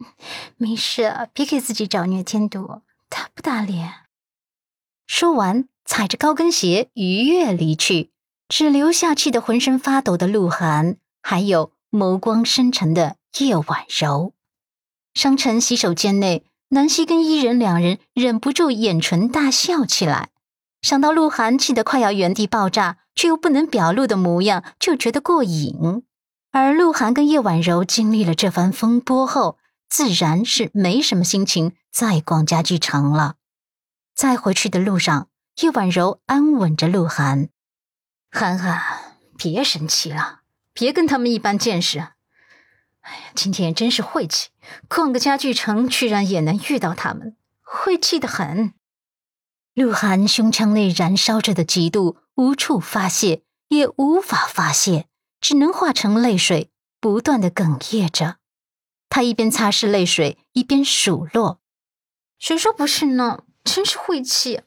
没事，别给自己找虐添堵，打不打脸？说完，踩着高跟鞋愉悦离去，只留下气得浑身发抖的鹿晗，还有眸光深沉的叶婉柔。商城洗手间内，南希跟伊人两人忍不住掩唇大笑起来。想到鹿晗气得快要原地爆炸，却又不能表露的模样，就觉得过瘾。而鹿晗跟叶婉柔经历了这番风波后，自然是没什么心情再逛家具城了。在回去的路上，叶婉柔安稳着鹿晗：“涵涵，别生气了，别跟他们一般见识。哎呀，今天真是晦气，逛个家具城居然也能遇到他们，晦气的很。”鹿晗胸腔内燃烧着的嫉妒无处发泄，也无法发泄，只能化成泪水，不断的哽咽着。他一边擦拭泪水，一边数落：“谁说不是呢？真是晦气！”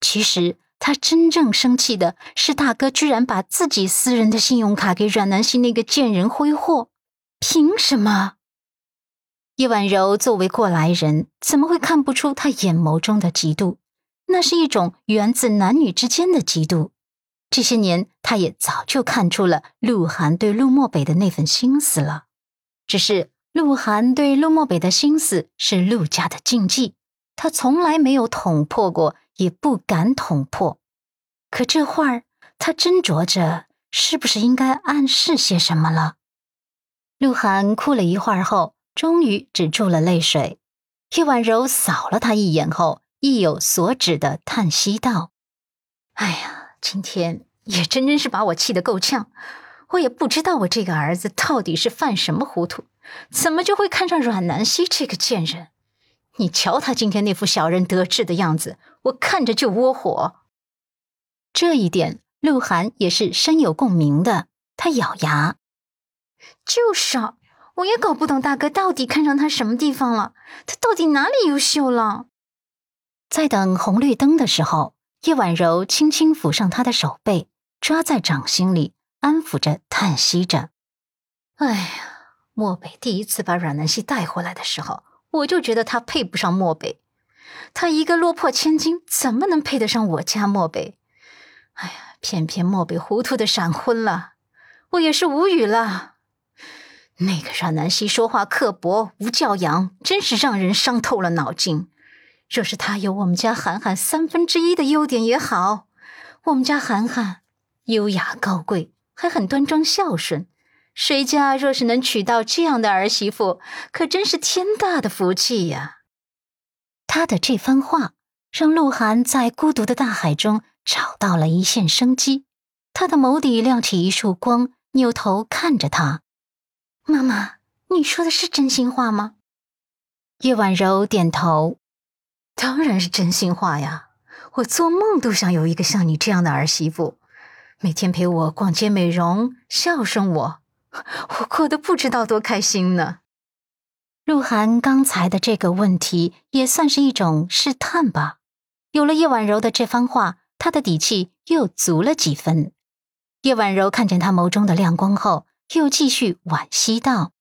其实他真正生气的是，大哥居然把自己私人的信用卡给阮南希那个贱人挥霍，凭什么？叶婉柔作为过来人，怎么会看不出他眼眸中的嫉妒？那是一种源自男女之间的嫉妒。这些年，他也早就看出了鹿晗对陆漠北的那份心思了。只是鹿晗对陆漠北的心思是陆家的禁忌，他从来没有捅破过，也不敢捅破。可这会儿，他斟酌着是不是应该暗示些什么了。鹿晗哭了一会儿后，终于止住了泪水。叶婉柔扫了他一眼后。意有所指的叹息道：“哎呀，今天也真真是把我气得够呛。我也不知道我这个儿子到底是犯什么糊涂，怎么就会看上阮南希这个贱人？你瞧他今天那副小人得志的样子，我看着就窝火。这一点，鹿晗也是深有共鸣的。他咬牙：‘就是啊，我也搞不懂大哥到底看上他什么地方了，他到底哪里优秀了？’”在等红绿灯的时候，叶婉柔轻轻抚上他的手背，抓在掌心里，安抚着，叹息着：“哎呀，漠北第一次把阮南希带回来的时候，我就觉得他配不上漠北。他一个落魄千金，怎么能配得上我家漠北？哎呀，偏偏漠北糊涂的闪婚了，我也是无语了。那个阮南希说话刻薄，无教养，真是让人伤透了脑筋。”若是他有我们家涵涵三分之一的优点也好，我们家涵涵优雅高贵，还很端庄孝顺，谁家若是能娶到这样的儿媳妇，可真是天大的福气呀！他的这番话让鹿晗在孤独的大海中找到了一线生机，他的眸底亮起一束光，扭头看着他：“妈妈，你说的是真心话吗？”叶婉柔点头。当然是真心话呀！我做梦都想有一个像你这样的儿媳妇，每天陪我逛街美容，孝顺我，我过得不知道多开心呢。鹿晗刚才的这个问题也算是一种试探吧。有了叶婉柔的这番话，他的底气又足了几分。叶婉柔看见他眸中的亮光后，又继续惋惜道：“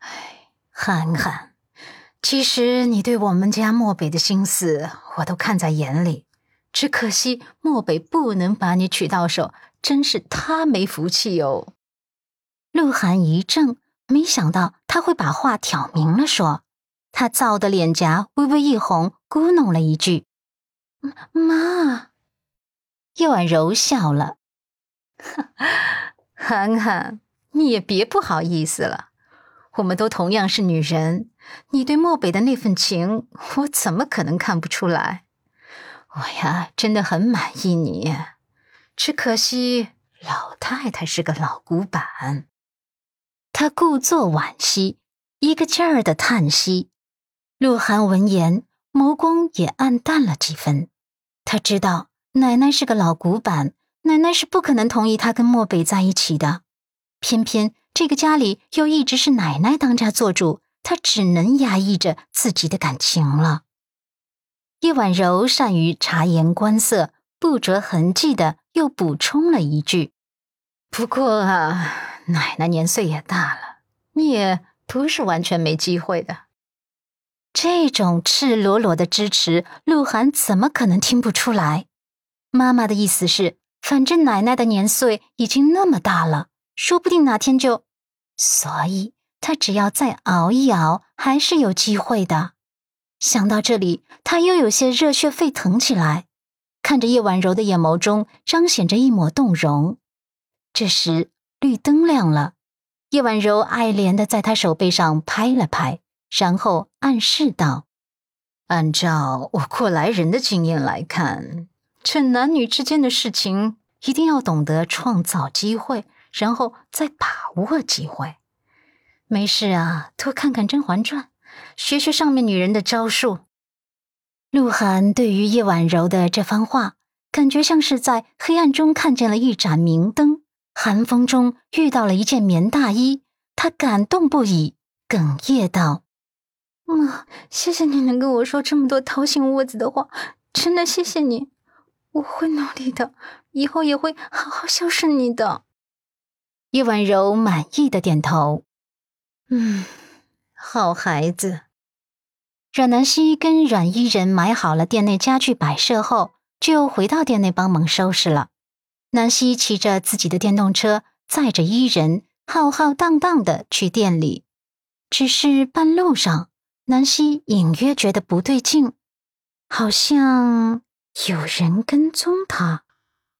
哎，涵涵。”其实你对我们家漠北的心思，我都看在眼里。只可惜漠北不能把你娶到手，真是他没福气哟。鹿晗一怔，没想到他会把话挑明了说。他燥的脸颊微微一红，咕哝了一句：“妈。”叶婉柔笑了：“涵涵，你也别不好意思了。”我们都同样是女人，你对漠北的那份情，我怎么可能看不出来？我呀，真的很满意你，只可惜老太太是个老古板。他故作惋惜，一个劲儿的叹息。鹿晗闻言，眸光也暗淡了几分。他知道奶奶是个老古板，奶奶是不可能同意他跟漠北在一起的，偏偏。这个家里又一直是奶奶当家做主，他只能压抑着自己的感情了。叶婉柔善于察言观色，不着痕迹的又补充了一句：“不过啊，奶奶年岁也大了，你也不是完全没机会的。这种赤裸裸的支持，鹿晗怎么可能听不出来？妈妈的意思是，反正奶奶的年岁已经那么大了，说不定哪天就……所以，他只要再熬一熬，还是有机会的。想到这里，他又有些热血沸腾起来，看着叶婉柔的眼眸中彰显着一抹动容。这时，绿灯亮了，叶婉柔爱怜的在他手背上拍了拍。然后暗示道：“按照我过来人的经验来看，这男女之间的事情一定要懂得创造机会，然后再把握机会。没事啊，多看看《甄嬛传》，学学上面女人的招数。”鹿晗对于叶婉柔的这番话，感觉像是在黑暗中看见了一盏明灯，寒风中遇到了一件棉大衣，他感动不已，哽咽道。妈，谢谢你能跟我说这么多掏心窝子的话，真的谢谢你，我会努力的，以后也会好好孝顺你的。叶婉柔满意的点头，嗯，好孩子。阮南希跟阮伊人买好了店内家具摆设后，就回到店内帮忙收拾了。南希骑着自己的电动车，载着伊人，浩浩荡荡的去店里，只是半路上。南希隐约觉得不对劲，好像有人跟踪他。